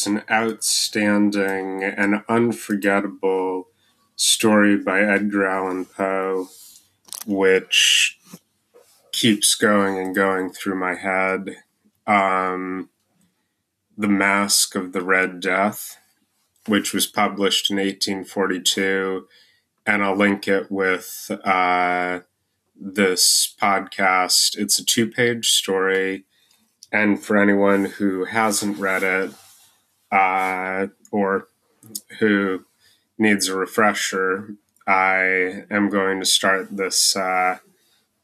is an outstanding and unforgettable story by Edgar Allan Poe, which keeps going and going through my head. Um, the Masque of the Red Death, which was published in 1842. And I'll link it with uh, this podcast. It's a two page story. And for anyone who hasn't read it uh, or who needs a refresher, I am going to start this uh,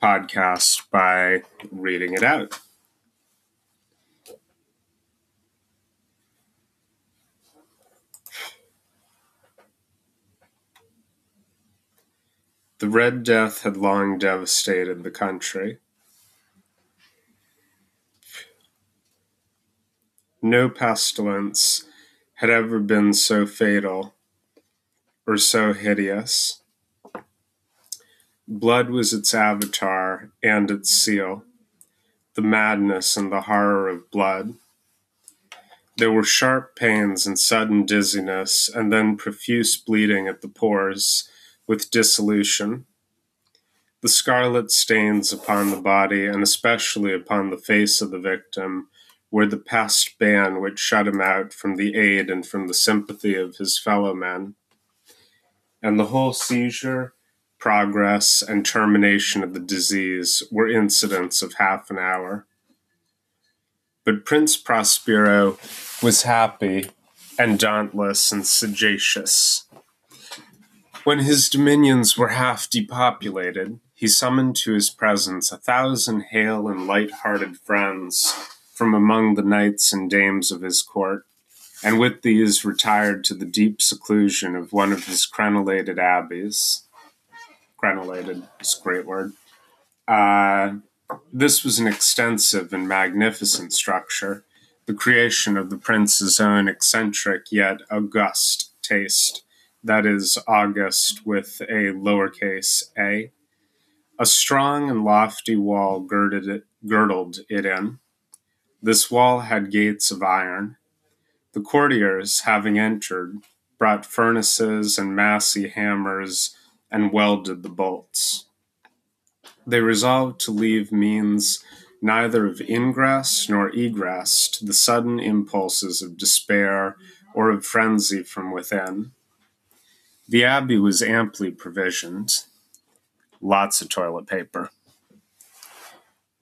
podcast by reading it out. The Red Death had long devastated the country. No pestilence had ever been so fatal or so hideous. Blood was its avatar and its seal, the madness and the horror of blood. There were sharp pains and sudden dizziness, and then profuse bleeding at the pores with dissolution. The scarlet stains upon the body, and especially upon the face of the victim, were the past ban which shut him out from the aid and from the sympathy of his fellow men. And the whole seizure, progress, and termination of the disease were incidents of half an hour. But Prince Prospero was happy and dauntless and sagacious. When his dominions were half depopulated, he summoned to his presence a thousand hale and light-hearted friends from among the knights and dames of his court, and with these retired to the deep seclusion of one of his crenellated abbeys. Crenellated is a great word. Uh, this was an extensive and magnificent structure, the creation of the prince's own eccentric yet august taste that is August with a lowercase a. A strong and lofty wall girded it, girdled it in. This wall had gates of iron. The courtiers, having entered, brought furnaces and massy hammers and welded the bolts. They resolved to leave means neither of ingress nor egress to the sudden impulses of despair or of frenzy from within. The abbey was amply provisioned, lots of toilet paper.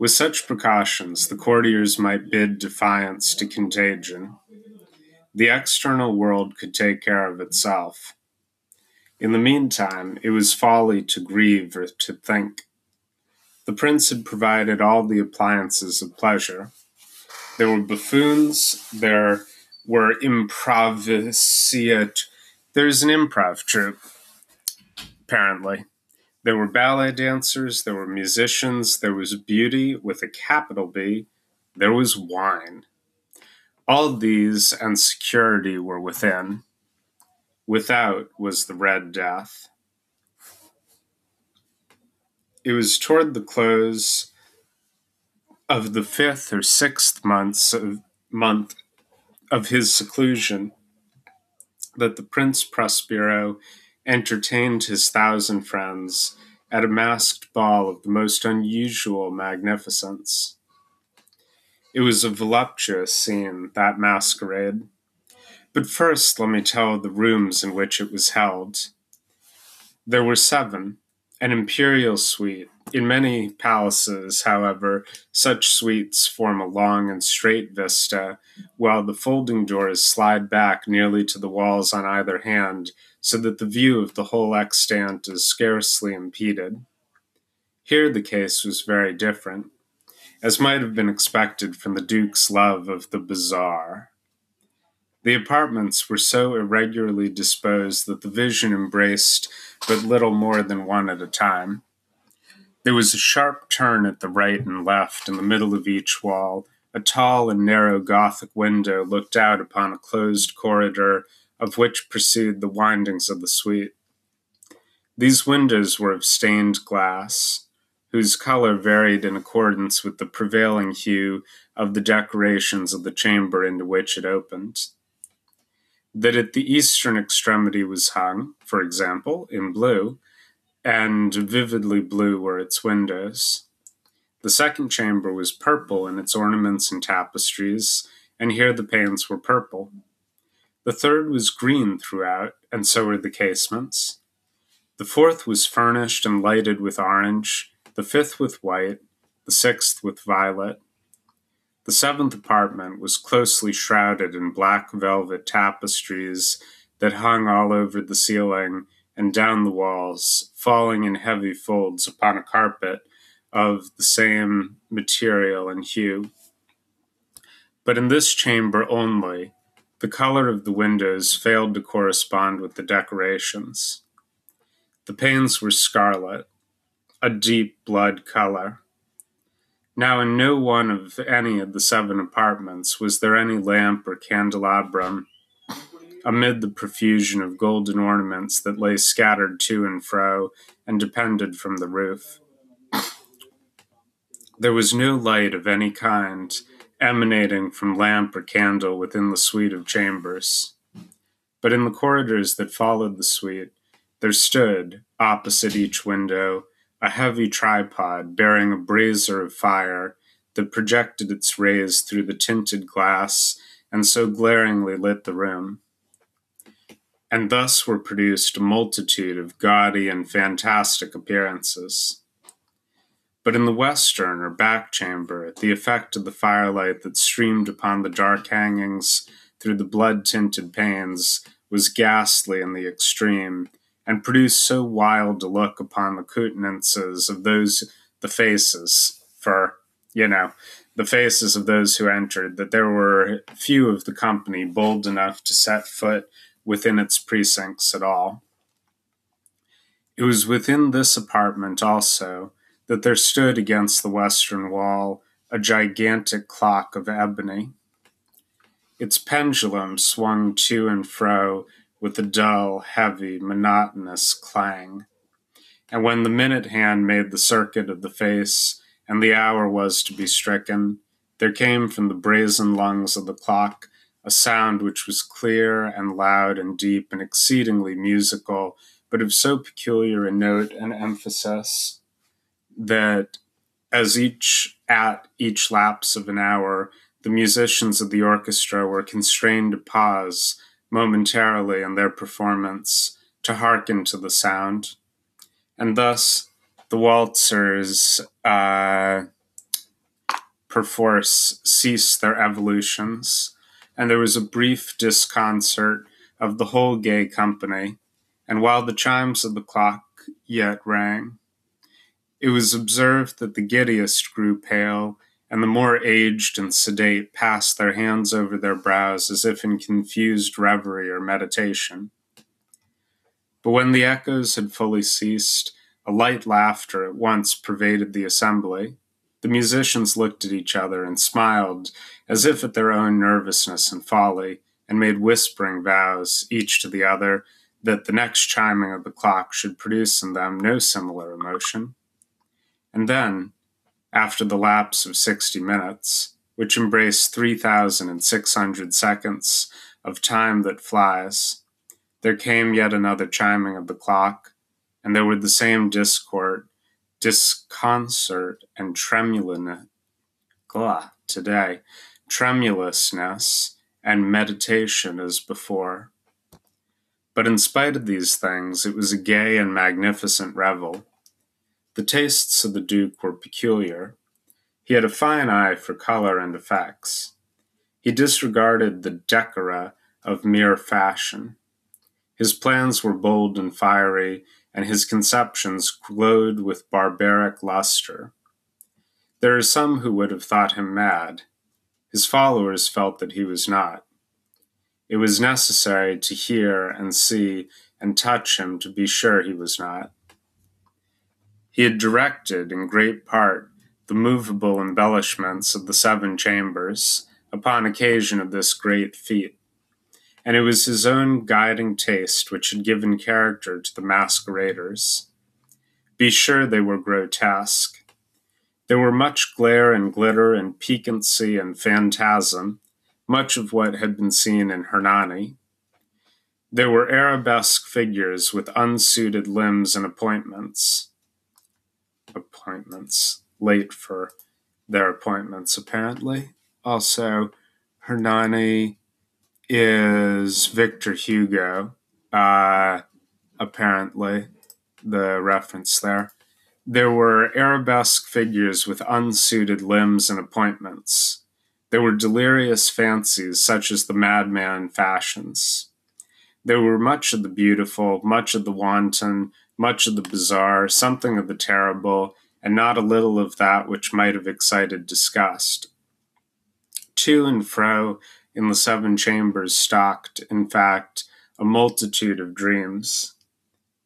With such precautions, the courtiers might bid defiance to contagion. The external world could take care of itself. In the meantime, it was folly to grieve or to think. The prince had provided all the appliances of pleasure. There were buffoons, there were improvisat there's an improv troupe, apparently. There were ballet dancers, there were musicians, there was beauty with a capital B, there was wine. All these and security were within. Without was the Red Death. It was toward the close of the fifth or sixth months of, month of his seclusion that the Prince Prospero entertained his thousand friends at a masked ball of the most unusual magnificence. It was a voluptuous scene, that masquerade. But first, let me tell of the rooms in which it was held. There were seven, an imperial suite, in many palaces, however, such suites form a long and straight vista, while the folding doors slide back nearly to the walls on either hand, so that the view of the whole extant is scarcely impeded. Here the case was very different, as might have been expected from the Duke's love of the bizarre. The apartments were so irregularly disposed that the vision embraced but little more than one at a time. There was a sharp turn at the right and left in the middle of each wall. A tall and narrow Gothic window looked out upon a closed corridor of which pursued the windings of the suite. These windows were of stained glass, whose color varied in accordance with the prevailing hue of the decorations of the chamber into which it opened. That at the eastern extremity was hung, for example, in blue, and vividly blue were its windows. The second chamber was purple in its ornaments and tapestries, and here the panes were purple. The third was green throughout, and so were the casements. The fourth was furnished and lighted with orange, the fifth with white, the sixth with violet. The seventh apartment was closely shrouded in black velvet tapestries that hung all over the ceiling and down the walls, falling in heavy folds upon a carpet of the same material and hue. But in this chamber only, the color of the windows failed to correspond with the decorations. The panes were scarlet, a deep blood color. Now, in no one of any of the seven apartments was there any lamp or candelabrum amid the profusion of golden ornaments that lay scattered to and fro and depended from the roof. There was no light of any kind emanating from lamp or candle within the suite of chambers. But in the corridors that followed the suite, there stood, opposite each window, a heavy tripod bearing a brazier of fire that projected its rays through the tinted glass and so glaringly lit the room. And thus were produced a multitude of gaudy and fantastic appearances. But in the western or back chamber, the effect of the firelight that streamed upon the dark hangings through the blood tinted panes was ghastly in the extreme and produced so wild a look upon the countenances of those, the faces, for, you know, the faces of those who entered, that there were few of the company bold enough to set foot within its precincts at all. It was within this apartment also that there stood against the western wall a gigantic clock of ebony. Its pendulum swung to and fro with a dull, heavy, monotonous clang. And when the minute hand made the circuit of the face, and the hour was to be stricken, there came from the brazen lungs of the clock a sound which was clear and loud and deep and exceedingly musical, but of so peculiar a note and emphasis that as each at each lapse of an hour, the musicians of the orchestra were constrained to pause momentarily in their performance to hearken to the sound. And thus, the waltzers uh, perforce cease their evolutions, and there was a brief disconcert of the whole gay company. And while the chimes of the clock yet rang, it was observed that the giddiest grew pale and the more aged and sedate passed their hands over their brows as if in confused reverie or meditation. But when the echoes had fully ceased, a light laughter at once pervaded the assembly. The musicians looked at each other and smiled as if at their own nervousness and folly, and made whispering vows, each to the other, that the next chiming of the clock should produce in them no similar emotion. And then, after the lapse of 60 minutes, which embrace 3,600 seconds of time that flies, there came yet another chiming of the clock, and there were the same discord, disconcert, and glah, today, tremulousness and meditation as before. But in spite of these things, it was a gay and magnificent revel the tastes of the Duke were peculiar. He had a fine eye for color and effects. He disregarded the decora of mere fashion. His plans were bold and fiery, and his conceptions glowed with barbaric luster. There are some who would have thought him mad. His followers felt that he was not. It was necessary to hear and see and touch him to be sure he was not. He had directed, in great part, the movable embellishments of the seven chambers upon occasion of this great feat, and it was his own guiding taste which had given character to the masqueraders. Be sure they were grotesque, There were much glare and glitter and piquancy and phantasm, much of what had been seen in Hernani. There were arabesque figures with unsuited limbs and appointments. Appointments. Late for their appointments, apparently. Also, Hernani is Victor Hugo, uh, apparently, the reference there. There were arabesque figures with unsuited limbs and appointments. There were delirious fancies such as the madman fashions. There were much of the beautiful, much of the wanton, much of the bizarre, something of the terrible, and not a little of that which might have excited disgust. To and fro in the seven chambers stalked, in fact, a multitude of dreams.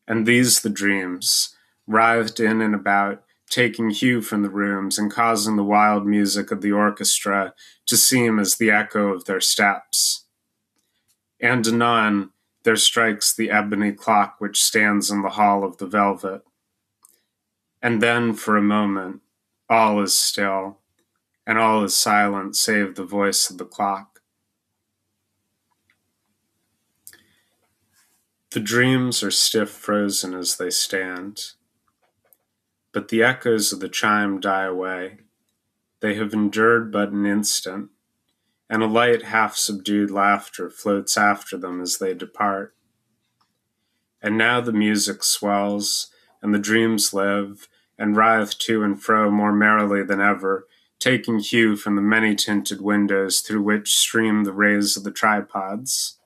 And these the dreams, writhed in and about, taking hue from the rooms and causing the wild music of the orchestra to seem as the echo of their steps. And anon there strikes the ebony clock which stands in the hall of the velvet. And then, for a moment, all is still, and all is silent save the voice of the clock. The dreams are stiff frozen as they stand but the echoes of the chime die away. They have endured but an instant, and a light half subdued laughter floats after them as they depart. And now the music swells, and the dreams live, and writhe to and fro more merrily than ever, taking hue from the many tinted windows through which stream the rays of the tripods.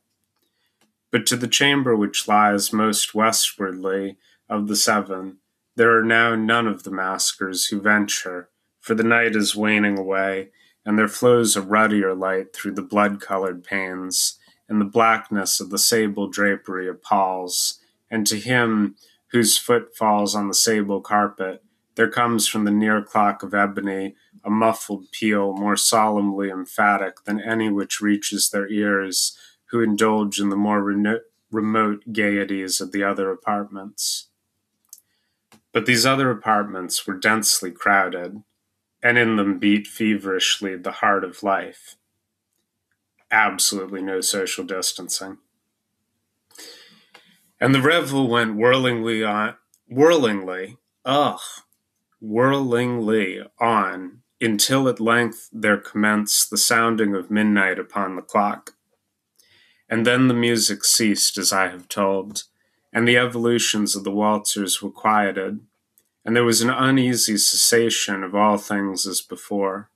But to the chamber which lies most westwardly of the seven, there are now none of the maskers who venture, for the night is waning away, and there flows a ruddier light through the blood colored panes, and the blackness of the sable drapery appalls, and to him whose foot falls on the sable carpet, there comes from the near clock of ebony a muffled peal more solemnly emphatic than any which reaches their ears who indulge in the more remote gaieties of the other apartments. But these other apartments were densely crowded, and in them beat feverishly the heart of life. Absolutely no social distancing. And the revel went whirlingly on, whirlingly, ugh, whirlingly on, until at length there commenced the sounding of midnight upon the clock. And then the music ceased, as I have told, and the evolutions of the waltzers were quieted, and there was an uneasy cessation of all things as before.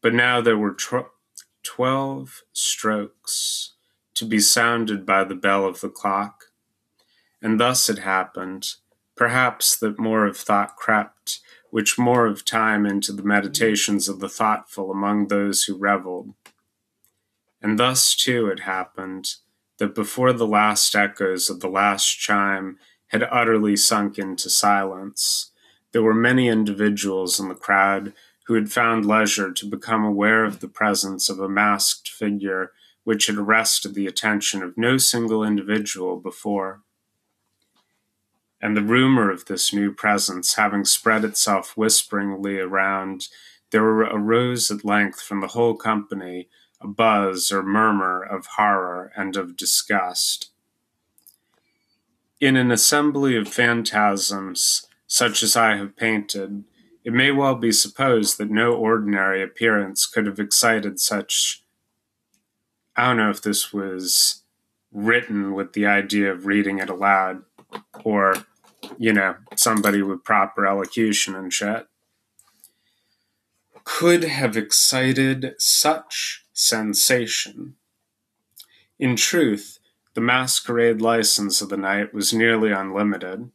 But now there were tw- twelve strokes to be sounded by the bell of the clock, and thus it happened, perhaps that more of thought crept, which more of time into the meditations of the thoughtful among those who revelled. And thus, too, it happened that before the last echoes of the last chime had utterly sunk into silence, there were many individuals in the crowd who had found leisure to become aware of the presence of a masked figure which had arrested the attention of no single individual before. And the rumor of this new presence having spread itself whisperingly around, there arose at length from the whole company a buzz or murmur of horror and of disgust. In an assembly of phantasms such as I have painted, it may well be supposed that no ordinary appearance could have excited such. I don't know if this was written with the idea of reading it aloud or, you know, somebody with proper elocution and shit. Could have excited such sensation. In truth, the masquerade license of the night was nearly unlimited,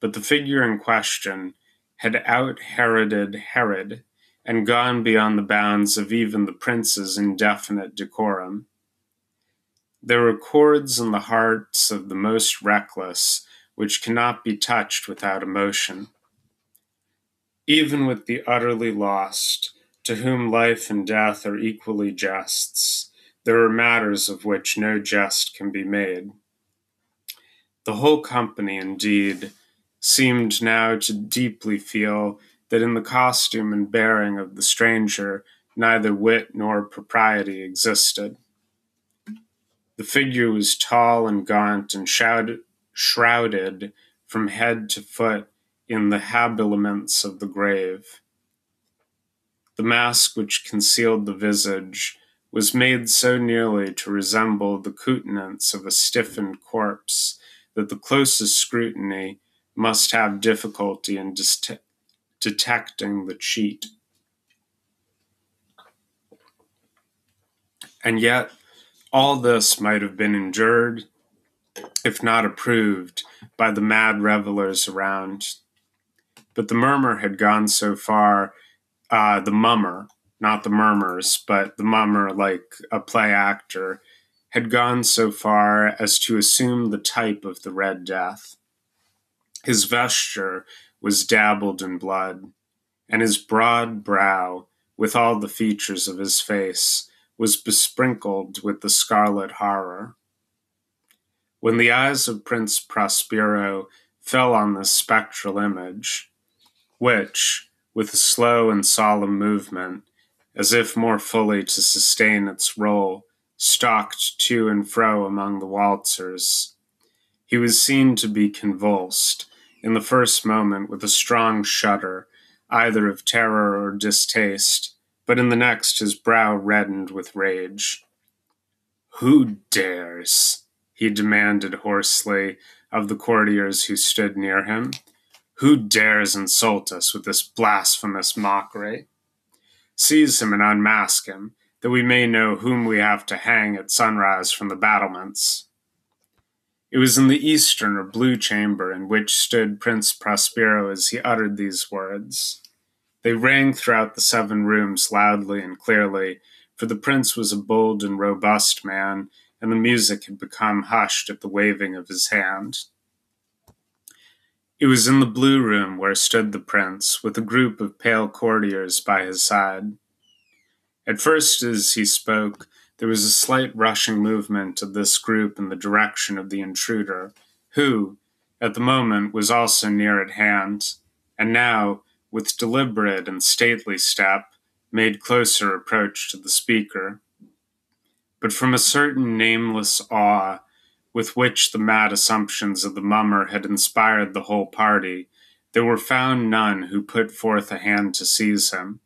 but the figure in question had out Heroded Herod and gone beyond the bounds of even the prince's indefinite decorum. There were chords in the hearts of the most reckless which cannot be touched without emotion. Even with the utterly lost, to whom life and death are equally jests, there are matters of which no jest can be made. The whole company, indeed, seemed now to deeply feel that in the costume and bearing of the stranger neither wit nor propriety existed. The figure was tall and gaunt and shrouded, from head to foot in the habiliments of the grave. The mask which concealed the visage was made so nearly to resemble the countenance of a stiffened corpse that the closest scrutiny must have difficulty in detecting the cheat. And yet, all this might have been endured, if not approved, by the mad revelers around. But the murmur had gone so far, uh, the mummer, not the murmurs, but the mummer, like a play actor, had gone so far as to assume the type of the Red Death. His vesture was dabbled in blood, and his broad brow, with all the features of his face, was besprinkled with the scarlet horror. When the eyes of Prince Prospero fell on this spectral image, which, with a slow and solemn movement, as if more fully to sustain its role, stalked to and fro among the waltzers. He was seen to be convulsed, in the first moment, with a strong shudder, either of terror or distaste, but in the next his brow reddened with rage. Who dares? he demanded hoarsely of the courtiers who stood near him. Who dares insult us with this blasphemous mockery? Seize him and unmask him, that we may know whom we have to hang at sunrise from the battlements. It was in the eastern or blue chamber in which stood Prince Prospero as he uttered these words. They rang throughout the seven rooms loudly and clearly, for the prince was a bold and robust man, and the music had become hushed at the waving of his hand. It was in the blue room where stood the prince, with a group of pale courtiers by his side. At first, as he spoke, there was a slight rushing movement of this group in the direction of the intruder, who, at the moment, was also near at hand, and now, with deliberate and stately step, made closer approach to the speaker. But from a certain nameless awe with which the mad assumptions of the mummer had inspired the whole party, there were found none who put forth a hand to seize him,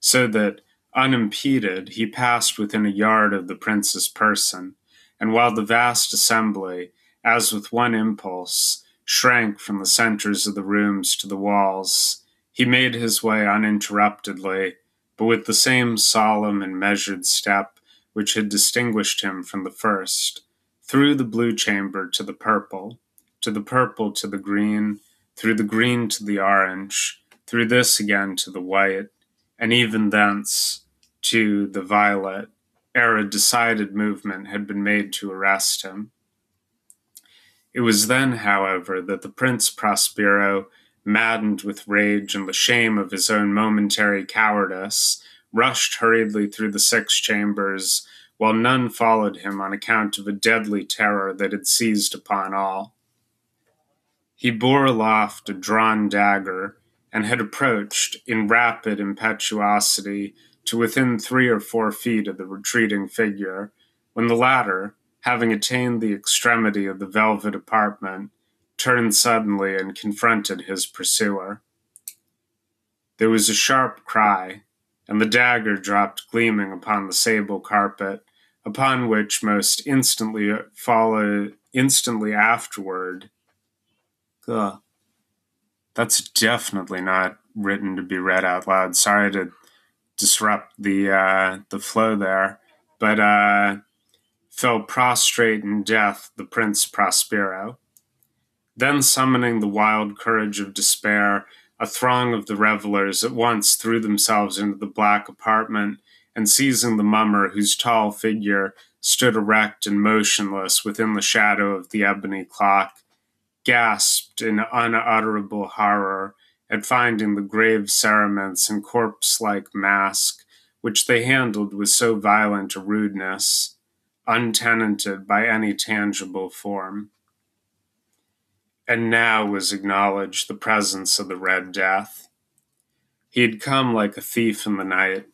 so that, Unimpeded, he passed within a yard of the prince's person, and while the vast assembly, as with one impulse, shrank from the centers of the rooms to the walls, he made his way uninterruptedly, but with the same solemn and measured step which had distinguished him from the first, through the blue chamber to the purple, to the purple to the green, through the green to the orange, through this again to the white, and even thence to the violet ere a decided movement had been made to arrest him. It was then, however, that the Prince Prospero, maddened with rage and the shame of his own momentary cowardice, rushed hurriedly through the six chambers, while none followed him on account of a deadly terror that had seized upon all. He bore aloft a drawn dagger, and had approached, in rapid impetuosity, to within three or four feet of the retreating figure, when the latter, having attained the extremity of the velvet apartment, turned suddenly and confronted his pursuer. There was a sharp cry, and the dagger dropped gleaming upon the sable carpet, upon which most instantly followed instantly afterward. Ugh. That's definitely not written to be read out loud. Sorry to disrupt the uh, the flow there, but uh, fell prostrate in death the Prince Prospero. Then, summoning the wild courage of despair, a throng of the revelers at once threw themselves into the black apartment, and seizing the mummer, whose tall figure stood erect and motionless within the shadow of the ebony clock, gasped in unutterable horror at finding the grave cerements and corpse like mask which they handled with so violent a rudeness, untenanted by any tangible form. And now was acknowledged the presence of the Red Death. He had come like a thief in the night,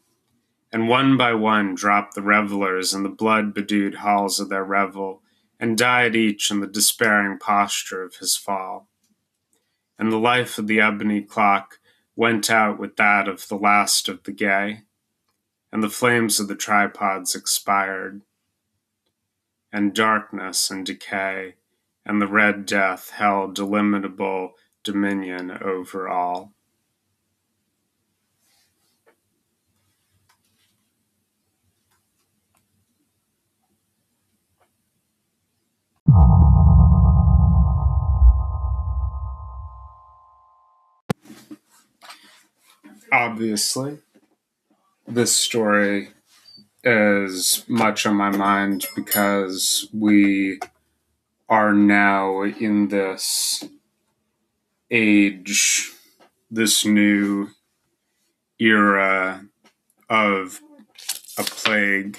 and one by one dropped the revelers in the blood bedewed halls of their revel, and died each in the despairing posture of his fall. And the life of the ebony clock went out with that of the last of the gay, and the flames of the tripods expired, and darkness and decay and the Red Death held illimitable dominion over all. Obviously, this story is much on my mind because we are now in this age, this new era of a plague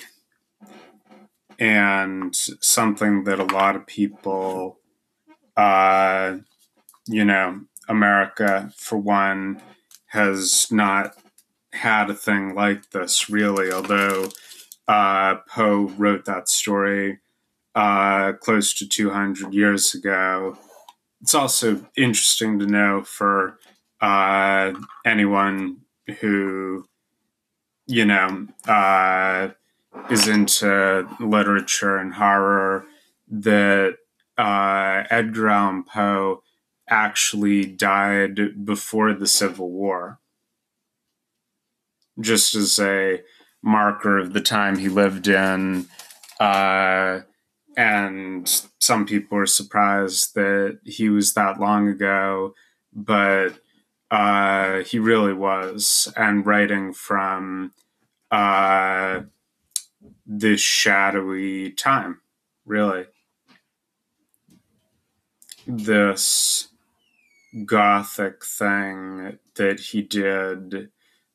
and something that a lot of people, uh, you know, America, for one, has not had a thing like this really, although uh, Poe wrote that story uh, close to 200 years ago. It's also interesting to know for uh, anyone who, you know, uh, is into literature and horror that uh, Edgar Allan Poe actually died before the Civil War. Just as a marker of the time he lived in, uh, and some people are surprised that he was that long ago, but uh, he really was. And writing from uh, this shadowy time, really. This gothic thing that he did,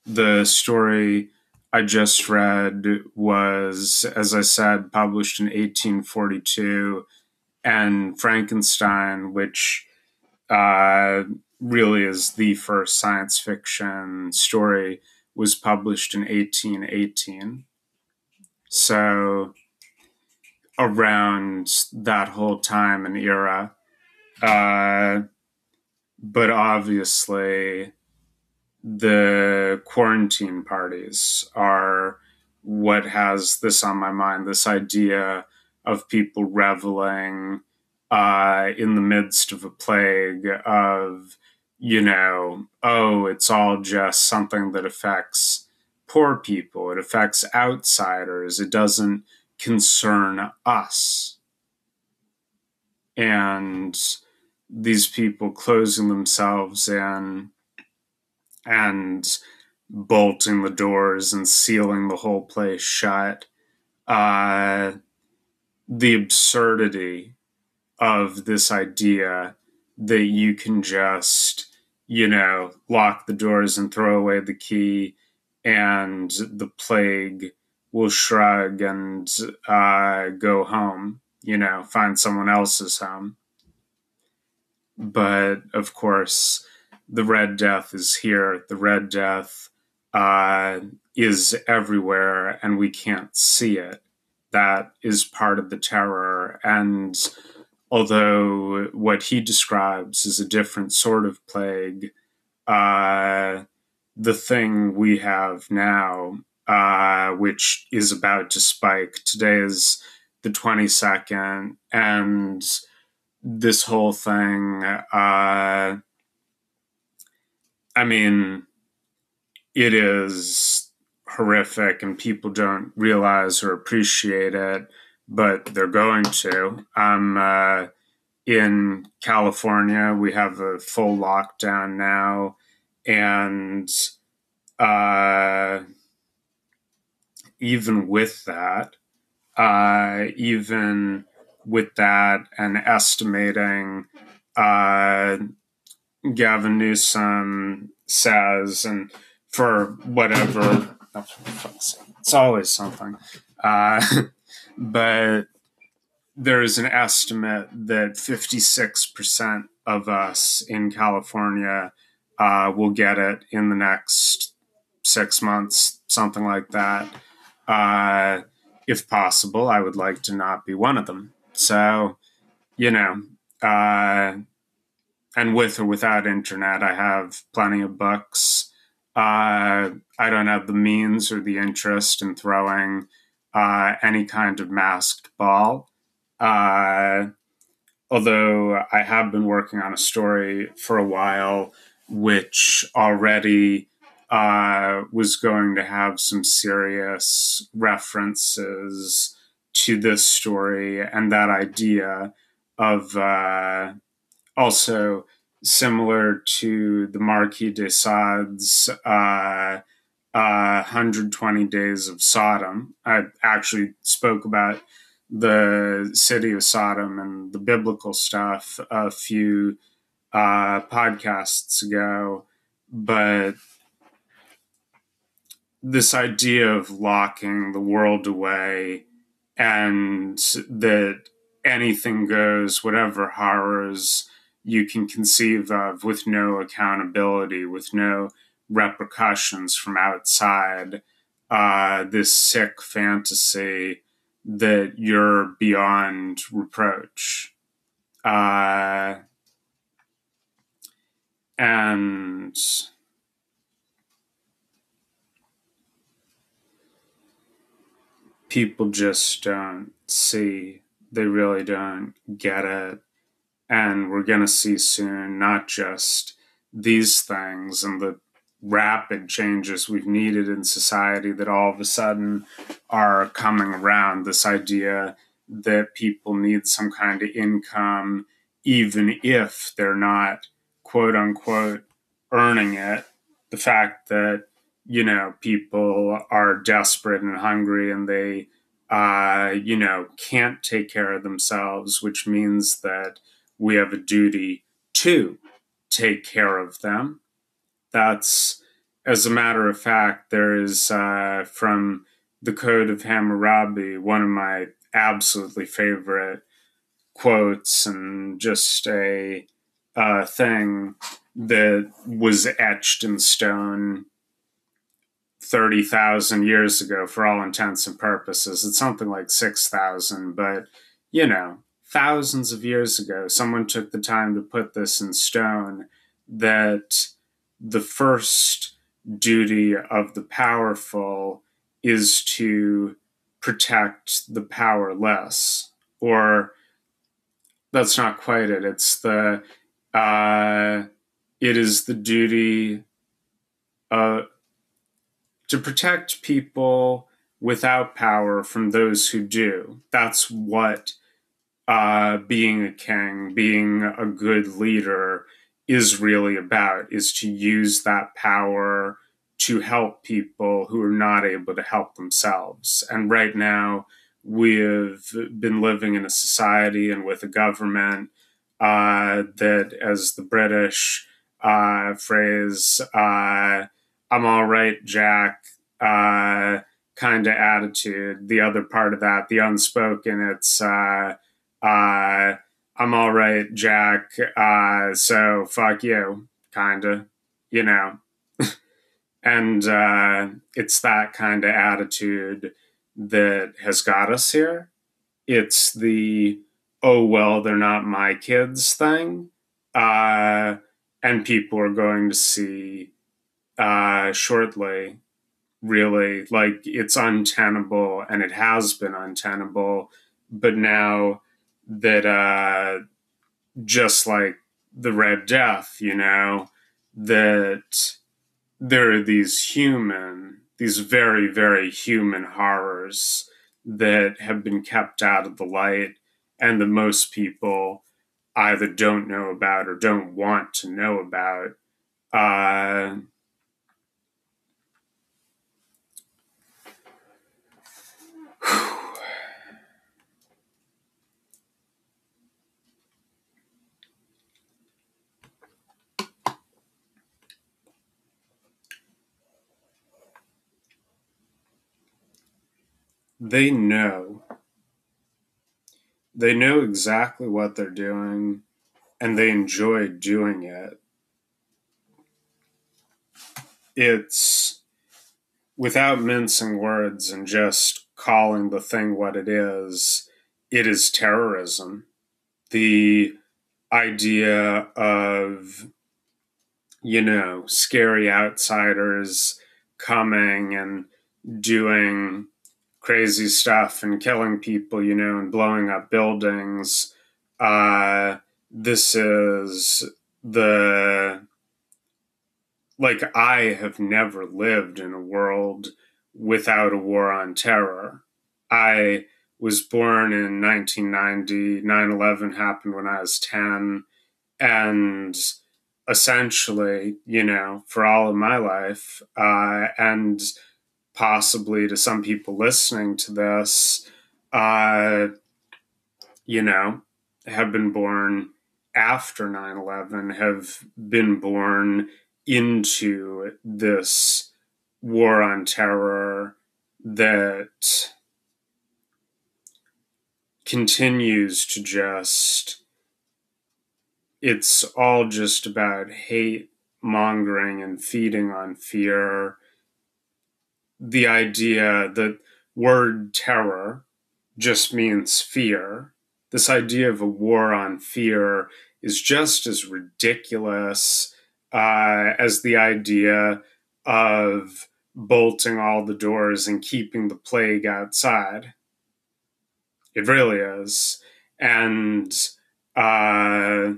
the story I just read was, as I said, published in 1842, and Frankenstein, which uh, really is the first science fiction story, was published in 1818. So, around that whole time and era. Uh, but obviously, the quarantine parties are what has this on my mind this idea of people reveling uh, in the midst of a plague of you know oh it's all just something that affects poor people it affects outsiders it doesn't concern us. And these people closing themselves in and bolting the doors and sealing the whole place shut. Uh, the absurdity of this idea that you can just, you know, lock the doors and throw away the key and the plague will shrug and uh, go home, you know, find someone else's home. But of course, the Red Death is here. The Red Death uh, is everywhere, and we can't see it. That is part of the terror. And although what he describes is a different sort of plague, uh, the thing we have now, uh, which is about to spike, today is the 22nd, and this whole thing uh, I mean, it is horrific and people don't realize or appreciate it, but they're going to. I'm uh, in California. We have a full lockdown now. And uh, even with that, uh, even with that and estimating uh, Gavin Newsom says, and for whatever, it's always something. Uh, but there is an estimate that 56% of us in California uh, will get it in the next six months, something like that. Uh, if possible, I would like to not be one of them. So, you know, uh, and with or without internet, I have plenty of books. Uh, I don't have the means or the interest in throwing uh, any kind of masked ball. Uh, although I have been working on a story for a while, which already uh, was going to have some serious references to this story and that idea of uh, also similar to the Marquis de Sade's uh, 120 uh, Days of Sodom. I actually spoke about the city of Sodom and the biblical stuff a few uh, podcasts ago, but this idea of locking the world away and that anything goes, whatever horrors you can conceive of, with no accountability, with no repercussions from outside, uh, this sick fantasy that you're beyond reproach. Uh, and people just don't see, they really don't get it. And we're going to see soon not just these things and the rapid changes we've needed in society that all of a sudden are coming around. This idea that people need some kind of income, even if they're not quote unquote earning it. The fact that you know, people are desperate and hungry and they, uh, you know, can't take care of themselves, which means that we have a duty to take care of them. That's, as a matter of fact, there is uh, from the Code of Hammurabi, one of my absolutely favorite quotes and just a uh, thing that was etched in stone 30,000 years ago for all intents and purposes. It's something like 6,000, but you know, thousands of years ago, someone took the time to put this in stone that the first duty of the powerful is to protect the powerless. Or that's not quite it. It's the, uh, it is the duty uh, to protect people without power from those who do. That's what uh, being a king, being a good leader is really about, is to use that power to help people who are not able to help themselves. And right now, we've been living in a society and with a government uh, that, as the British uh, phrase, uh, I'm all right, Jack, uh, kind of attitude. The other part of that, the unspoken, it's uh, I'm all right, Jack. Uh, so fuck you, kind of, you know. and uh, it's that kind of attitude that has got us here. It's the oh well, they're not my kids thing. Uh, and people are going to see uh, shortly. Really, like it's untenable, and it has been untenable. But now that, uh, just like the Red Death, you know, that there are these human, these very, very human horrors that have been kept out of the light, and that most people either don't know about or don't want to know about. Uh, they know. They know exactly what they're doing and they enjoy doing it. it's without mincing words and just calling the thing what it is, it is terrorism. The idea of, you know, scary outsiders coming and doing crazy stuff and killing people, you know, and blowing up buildings. Uh, this is the like I have never lived in a world without a war on terror. I was born in 1990. 9 11 happened when I was 10. And essentially, you know, for all of my life, uh, and possibly to some people listening to this, uh, you know, have been born after 9 11, have been born into this war on terror that continues to just it's all just about hate mongering and feeding on fear the idea that word terror just means fear this idea of a war on fear is just as ridiculous uh, as the idea of bolting all the doors and keeping the plague outside. It really is. And uh,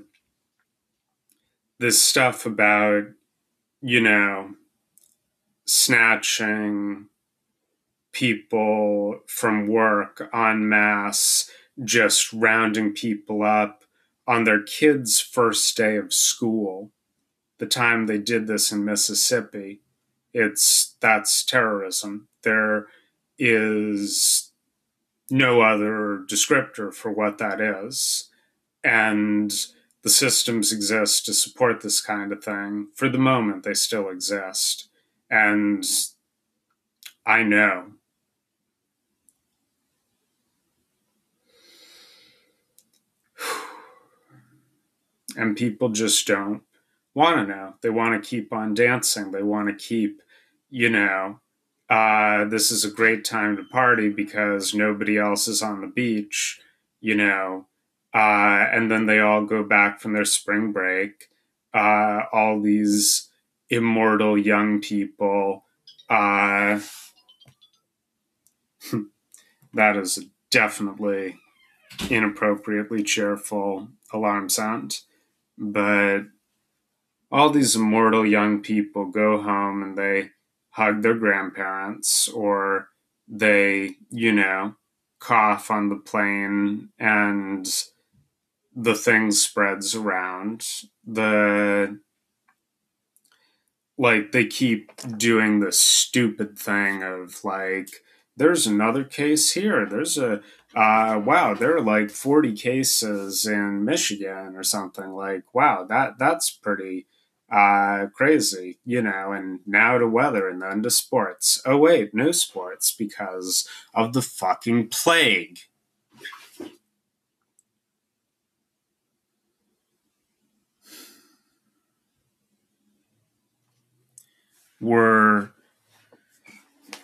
this stuff about, you know, snatching people from work en masse, just rounding people up on their kids' first day of school the time they did this in Mississippi. It's that's terrorism. There is no other descriptor for what that is. And the systems exist to support this kind of thing. For the moment, they still exist. And I know. And people just don't want to know. They want to keep on dancing. They want to keep, you know, uh, this is a great time to party because nobody else is on the beach, you know. Uh, and then they all go back from their spring break. Uh, all these immortal young people. Uh, that is definitely inappropriately cheerful alarm sound. But all these immortal young people go home and they hug their grandparents or they, you know, cough on the plane and the thing spreads around. The like they keep doing this stupid thing of like there's another case here. There's a uh, wow, there are like 40 cases in Michigan or something. Like, wow, that that's pretty uh, crazy, you know, and now to weather and then to sports. Oh, wait, no sports because of the fucking plague. We're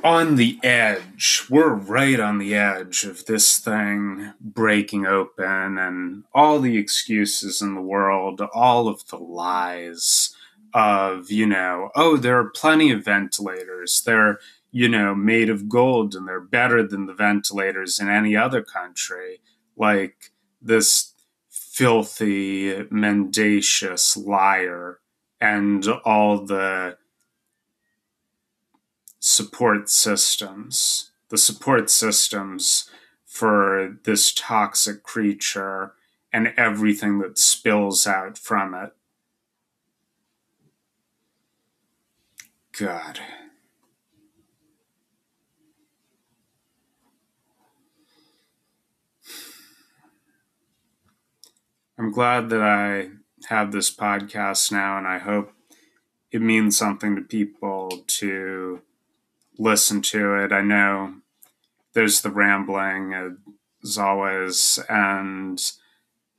on the edge. We're right on the edge of this thing breaking open and all the excuses in the world, all of the lies of, you know, oh, there are plenty of ventilators. They're, you know, made of gold and they're better than the ventilators in any other country. Like this filthy, mendacious liar and all the support systems, the support systems for this toxic creature and everything that spills out from it. God. I'm glad that I have this podcast now, and I hope it means something to people to listen to it. I know there's the rambling as always, and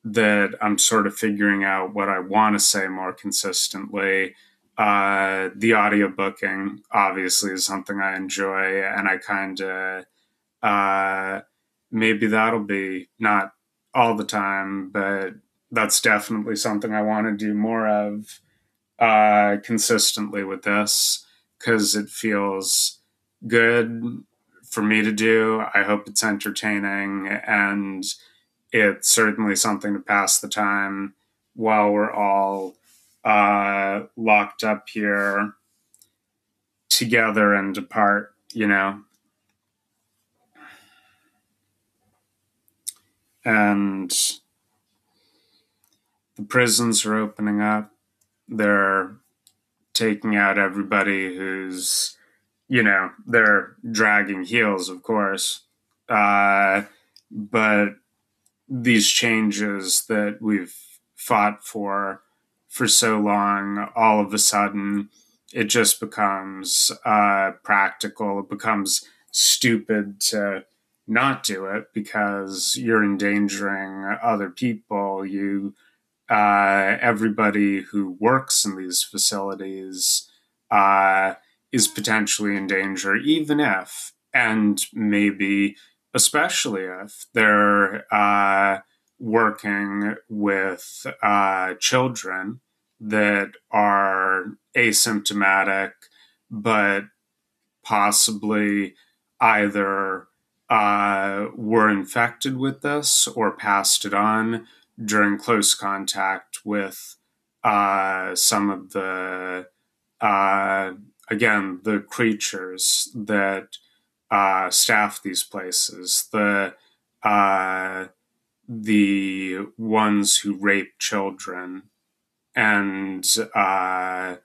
that I'm sort of figuring out what I want to say more consistently. uh, the audio booking obviously is something I enjoy, and I kind of uh, maybe that'll be not all the time, but that's definitely something I want to do more of uh, consistently with this because it feels good for me to do. I hope it's entertaining and it's certainly something to pass the time while we're all uh, locked up here together and apart, you know. And the prisons are opening up. They're taking out everybody who's, you know, they're dragging heels, of course. Uh, but these changes that we've fought for for so long, all of a sudden, it just becomes uh, practical. It becomes stupid to not do it because you're endangering other people. You, uh, everybody who works in these facilities uh, is potentially in danger, even if, and maybe especially if they're uh, working with uh, children that are asymptomatic, but possibly either uh, were infected with this or passed it on during close contact with uh, some of the, uh, again, the creatures that uh, staff these places, the uh, the ones who rape children, and uh,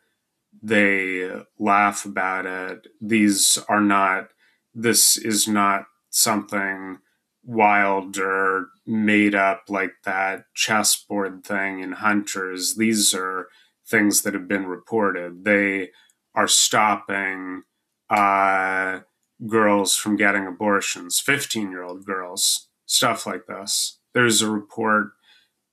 they laugh about it. These are not. This is not something wild or made up like that chessboard thing in Hunters. These are things that have been reported. They are stopping uh, girls from getting abortions, 15 year old girls, stuff like this. There's a report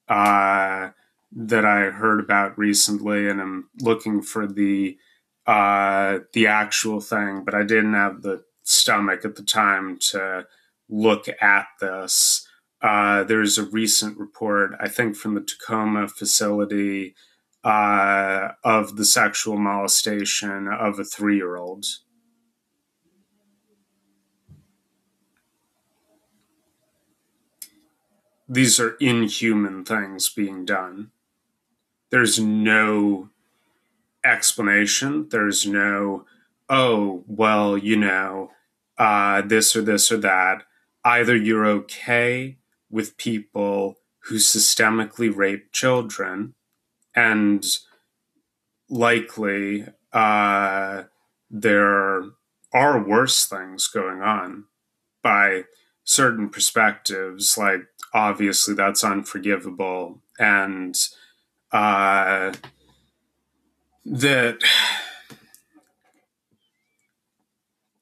uh, that I heard about recently, and I'm looking for the uh, the actual thing, but I didn't have the stomach at the time to look at this. Uh, there's a recent report, I think, from the Tacoma facility uh, of the sexual molestation of a three year old. These are inhuman things being done. There's no explanation. There's no, oh, well, you know, uh, this or this or that. Either you're okay with people who systemically rape children, and likely uh, there are worse things going on by certain perspectives. Like, obviously, that's unforgivable. And uh, that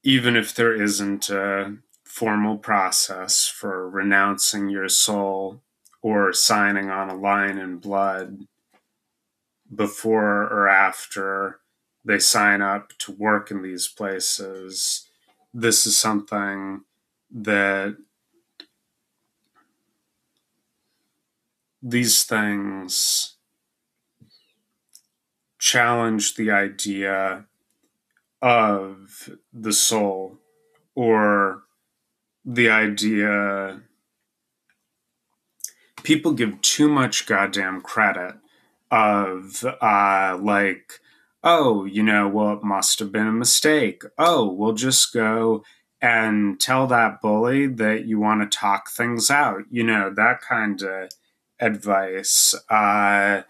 even if there isn't a formal process for renouncing your soul or signing on a line in blood before or after they sign up to work in these places, this is something that these things challenge the idea of the soul or the idea people give too much goddamn credit of uh like oh you know well it must have been a mistake oh we'll just go and tell that bully that you want to talk things out you know that kind of advice uh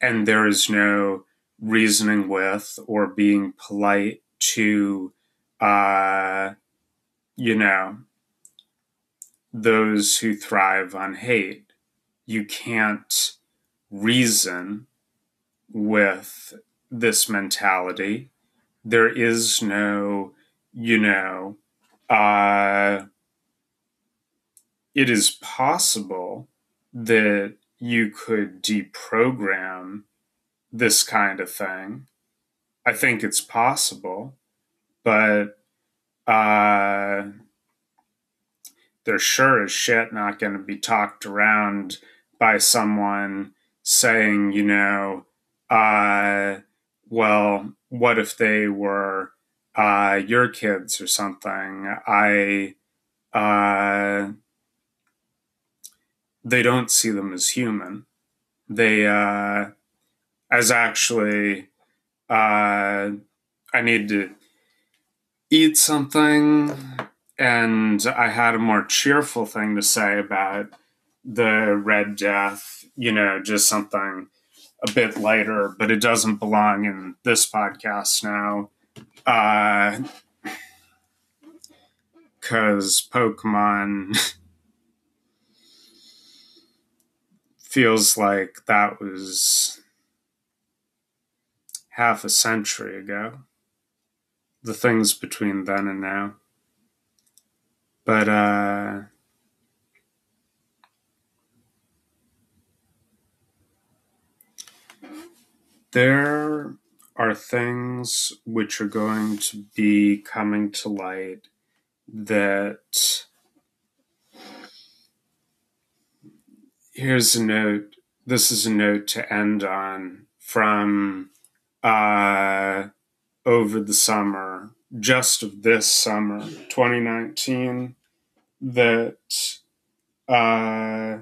and there is no reasoning with or being polite to, uh, you know, those who thrive on hate. You can't reason with this mentality. There is no, you know, uh, it is possible that you could deprogram this kind of thing I think it's possible, but uh, they're sure as shit not going to be talked around by someone saying, you know, uh, well, what if they were uh, your kids or something? I, uh, they don't see them as human. They, uh, as actually, uh, I need to eat something, and I had a more cheerful thing to say about the Red Death, you know, just something a bit lighter, but it doesn't belong in this podcast now. Because uh, Pokemon feels like that was half a century ago. The things between then and now. But, uh, there are things which are going to be coming to light that here's a note this is a note to end on from uh, over the summer just of this summer 2019 that uh,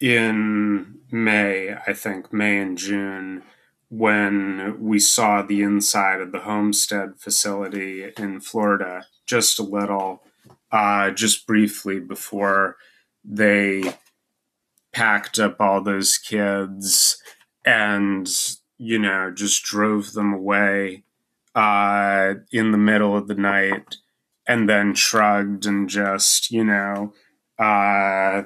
in May, I think, May and June, when we saw the inside of the homestead facility in Florida just a little, uh, just briefly before they packed up all those kids and, you know, just drove them away uh, in the middle of the night and then shrugged and just, you know, uh,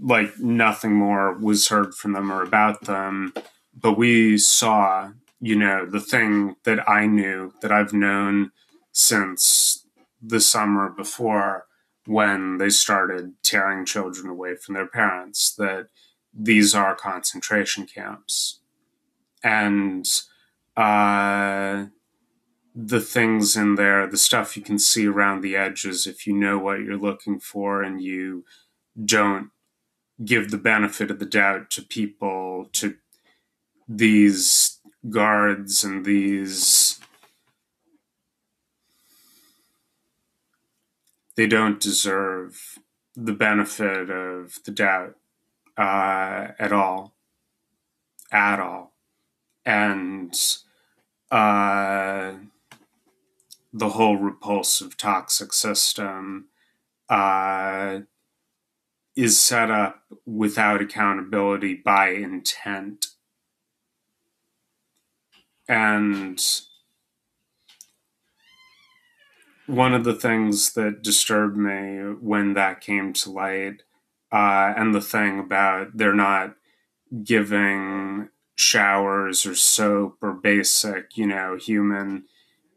like nothing more was heard from them or about them. But we saw, you know, the thing that I knew that I've known since the summer before when they started tearing children away from their parents that these are concentration camps. And uh, the things in there, the stuff you can see around the edges, if you know what you're looking for and you don't give the benefit of the doubt to people, to these guards and these. They don't deserve the benefit of the doubt uh, at all. At all. And uh, the whole repulsive toxic system uh, is set up without accountability by intent. And one of the things that disturbed me when that came to light, uh, and the thing about they're not giving showers or soap or basic, you know, human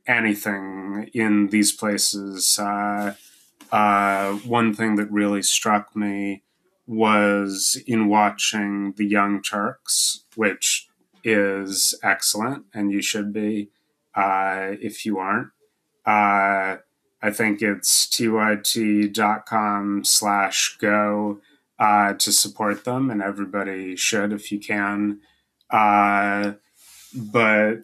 anything in these places. Uh, uh, one thing that really struck me was in watching The Young Turks, which is excellent, and you should be uh, if you aren't. Uh, I think it's tyt.com slash go uh, to support them, and everybody should if you can. Uh, but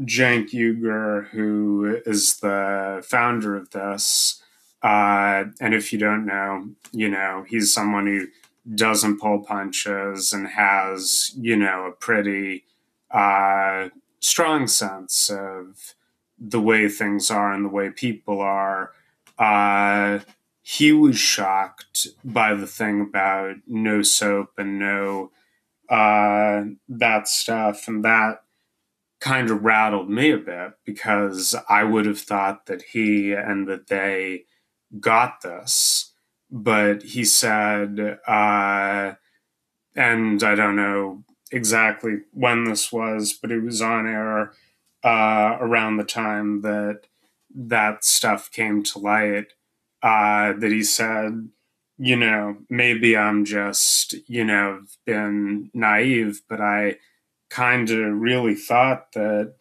Cenk Uygur, who is the founder of this, uh, and if you don't know, you know, he's someone who doesn't pull punches and has, you know, a pretty uh, strong sense of the way things are and the way people are. Uh, he was shocked by the thing about no soap and no uh, that stuff. And that kind of rattled me a bit because I would have thought that he and that they got this, but he said, uh, and I don't know exactly when this was, but it was on air uh, around the time that that stuff came to light. Uh, that he said, you know, maybe I'm just, you know, been naive, but I kind of really thought that,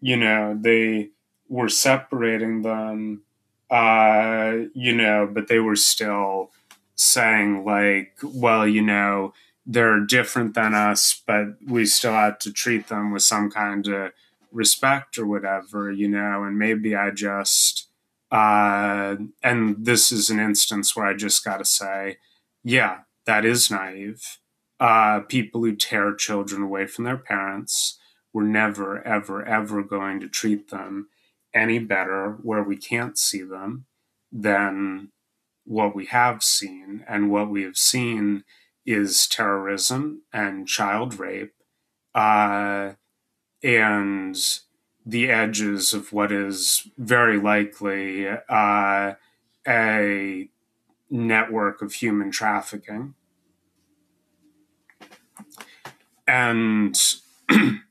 you know, they were separating them, uh, you know, but they were still saying, like, well, you know, they're different than us, but we still have to treat them with some kind of respect or whatever, you know, and maybe I just, uh, and this is an instance where I just got to say, yeah, that is naive. Uh, people who tear children away from their parents, we're never, ever, ever going to treat them any better where we can't see them than what we have seen. And what we have seen is terrorism and child rape uh, and the edges of what is very likely uh, a network of human trafficking. And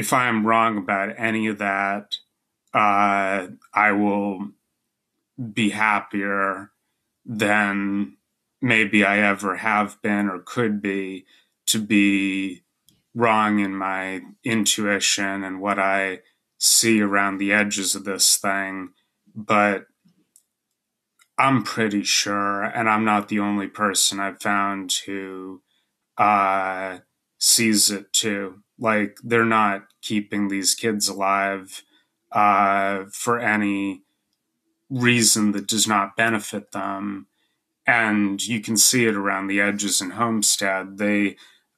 if I am wrong about any of that, uh, I will be happier than maybe I ever have been or could be to be wrong in my intuition and what I see around the edges of this thing. But I'm pretty sure, and I'm not the only person I've found who uh, sees it too. Like, they're not keeping these kids alive uh, for any reason that does not benefit them and you can see it around the edges in Homestead. They,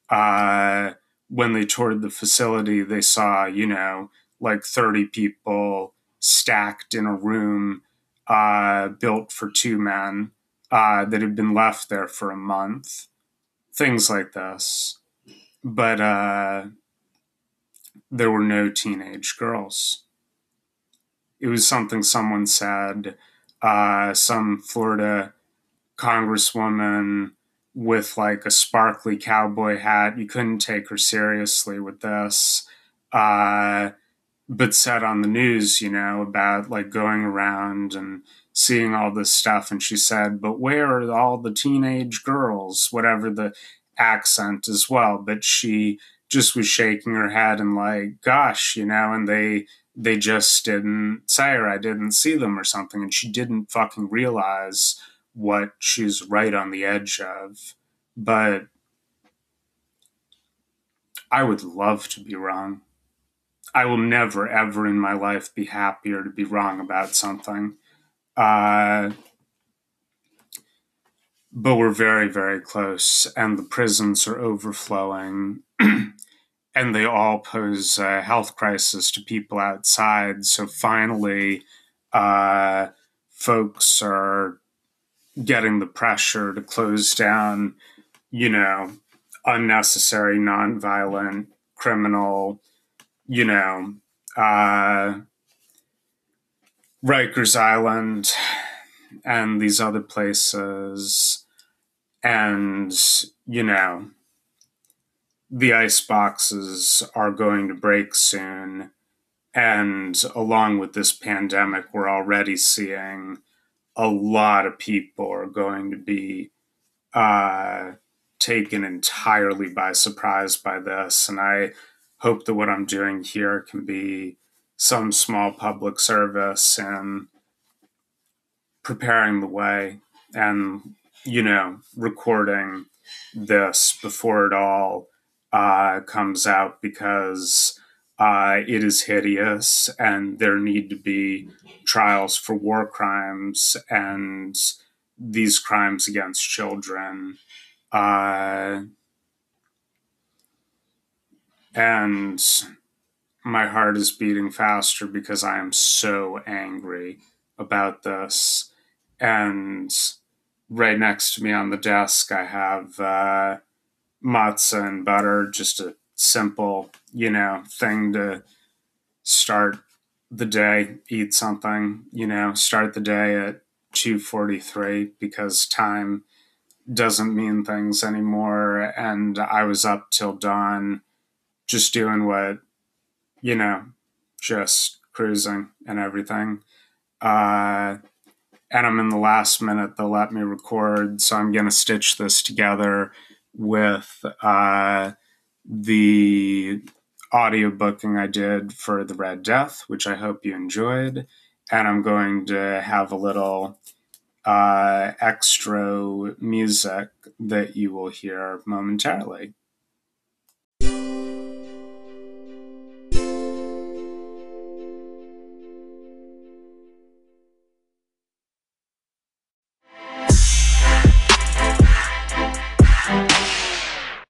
uh, when they toured the facility, they saw, you know, like 30 people stacked in a room uh, built for two men uh, that had been left there for a month. Things like this. But uh, there were no teenage girls. It was something someone said. Uh, some Florida congresswoman with like a sparkly cowboy hat. You couldn't take her seriously with this. Uh, but said on the news, you know, about like going around and seeing all this stuff. And she said, but where are all the teenage girls, whatever the accent as well? But she just was shaking her head and like, gosh, you know, and they, they just didn't say or I didn't see them or something. And she didn't fucking realize what she's right on the edge of. But I would love to be wrong. I will never, ever in my life be happier to be wrong about something. Uh, but we're very, very close, and the prisons are overflowing, and they all pose a health crisis to people outside. So finally, uh, folks are getting the pressure to close down, you know, unnecessary, nonviolent, criminal, you know, uh, Rikers Island and these other places. And, you know, the ice boxes are going to break soon. And along with this pandemic, we're already seeing a lot of people are going to be uh, taken entirely by surprise by this. And I hope that what I'm doing here can be some small public service and preparing the way and, you know, recording this before it all uh, comes out because uh, it is hideous and there need to be trials for war crimes and these crimes against children. Uh, and my heart is beating faster because I am so angry about this. And right next to me on the desk, I have uh, matzah and butter, just a simple, you know, thing to start the day, eat something, you know, start the day at 2:43 because time doesn't mean things anymore and I was up till dawn just doing what you know, just cruising and everything. Uh and I'm in the last minute they'll let me record, so I'm going to stitch this together with uh the audio booking I did for The Red Death, which I hope you enjoyed. And I'm going to have a little uh, extra music that you will hear momentarily.